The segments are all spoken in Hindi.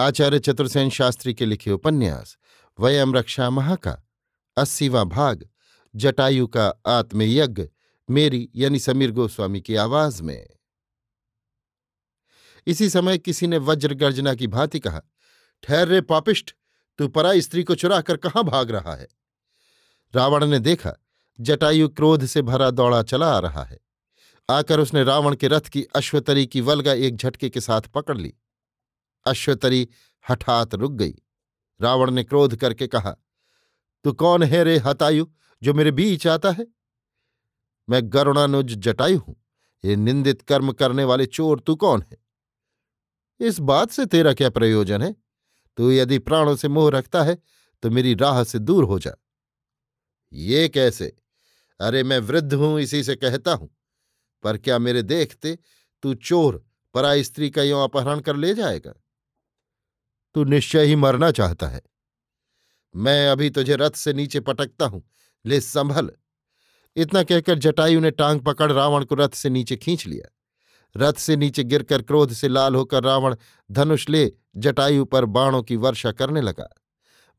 आचार्य चतुर्सेन शास्त्री के लिखे उपन्यास, वयम रक्षा महा का अस्सीवा भाग, जटायु का आत्मयज्ञ, मेरी यानी समीर गोस्वामी की आवाज़ में। इसी समय किसी ने वज्र गर्जना की भांति कहा, ठहर रे पापिष्ट, तू परा स्त्री को चुरा कर कहाँ भाग रहा है? रावण ने देखा, जटायु क्रोध से भरा दौड़ा चला आ रहा है। आकर उसने रावण के रथ की अश्वतरी की वलगा एक झटके के साथ पकड़ ली। अश्वतरी हठात रुक गई। रावण ने क्रोध करके कहा, तू कौन है रे हतायु, जो मेरे बीच आता है? मैं गरुणानुज जटायु हूँ। ये निंदित कर्म करने वाले चोर तू कौन है? इस बात से तेरा क्या प्रयोजन है? तू यदि प्राणों से मोह रखता है तो मेरी राह से दूर हो जा। ये कैसे? अरे मैं वृद्ध हूँ, इसी से कहता हूँ। पर क्या मेरे देखते तू चोर, पराई स्त्री का यों अपहरण कर ले जाएगा? तू निश्चय ही मरना चाहता है। मैं अभी तुझे रथ से नीचे पटकता हूँ। ले, संभल। इतना कहकर जटायु ने टांग पकड़ रावण को रथ से नीचे खींच लिया। रथ से नीचे गिरकर क्रोध से लाल होकर रावण धनुष ले जटायु पर बाणों की वर्षा करने लगा।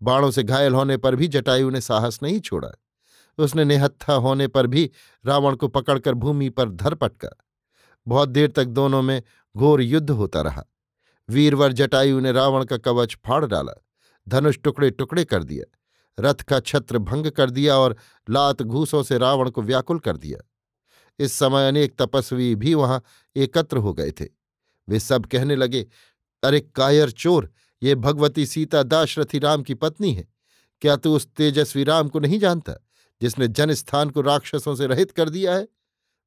बाणों से घायल होने पर भी जटायु ने साहस नहीं छोड़ा। उसने निहत्था होने पर भी रावण को पकड़कर भूमि पर धर पटका। बहुत देर तक दोनों में घोर युद्ध होता रहा। वीरवर जटायु ने रावण का कवच फाड़ डाला। धनुष टुकड़े टुकड़े कर दिया रथ का छत्र भंग कर दिया और लात घूसों से रावण को व्याकुल कर दिया। इस समय अनेक तपस्वी भी वहाँ एकत्र हो गए थे। वे सब कहने लगे, अरे कायर चोर, ये भगवती सीता दाशरथी राम की पत्नी है। क्या तू उस तेजस्वी राम को नहीं जानता, जिसने जनस्थान को राक्षसों से रहित कर दिया है?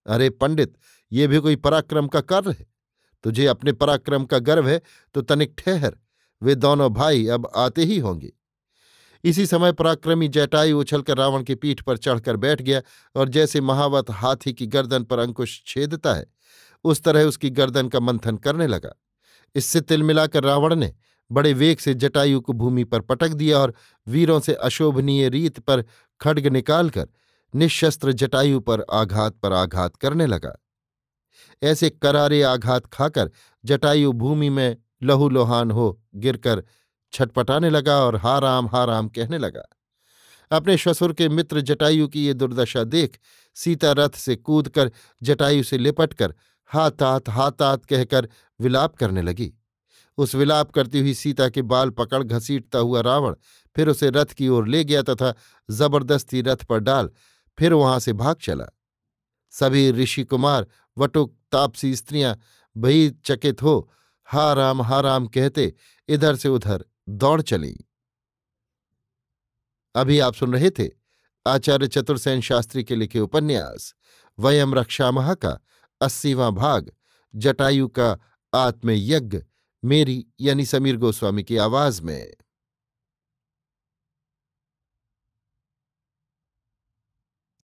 अरे पंडित, ये भी कोई पराक्रम का कार्य है। तुझे अपने पराक्रम का गर्व है तो तनिक ठहर। वे दोनों भाई अब आते ही होंगे। इसी समय पराक्रमी जटायु उछलकर रावण की पीठ पर चढ़कर बैठ गया और जैसे महावत हाथी की गर्दन पर अंकुश छेदता है, उस तरह उसकी गर्दन का मंथन करने लगा। इससे तिल मिलाकर रावण ने बड़े वेग से जटायु को भूमि पर पटक दिया और वीरों से अशोभनीय रीत पर खड्ग निकालकर निशस्त्र जटायु पर आघात पर आघात करने लगा। ऐसे करारे आघात खाकर जटायु भूमि में लहूलुहान हो गिरकर छटपटाने लगा और हाराम हाराम कहने लगा। अपने ससुर के मित्र जटायु की ये दुर्दशा देख सीता रथ से कूदकर जटायु से लिपटकर हातात हातात कहकर विलाप करने लगी। उस विलाप करती हुई सीता के बाल पकड़ घसीटता हुआ रावण फिर उसे रथ की ओर ले गया तथा ज़बरदस्ती रथ पर डाल फिर वहाँ से भाग चला। सभी ऋषि कुमार वटुक तापसी स्त्रियाँ भई चकित हो हा राम हा राम कहते इधर से उधर दौड़ चली। अभी आप सुन रहे थे आचार्य चतुर्सेन शास्त्री के लिखे उपन्यास, वयम रक्षामह का अस्सीवां भाग, जटायु का आत्मयज्ञ, मेरी यानी समीर गोस्वामी की आवाज़ में।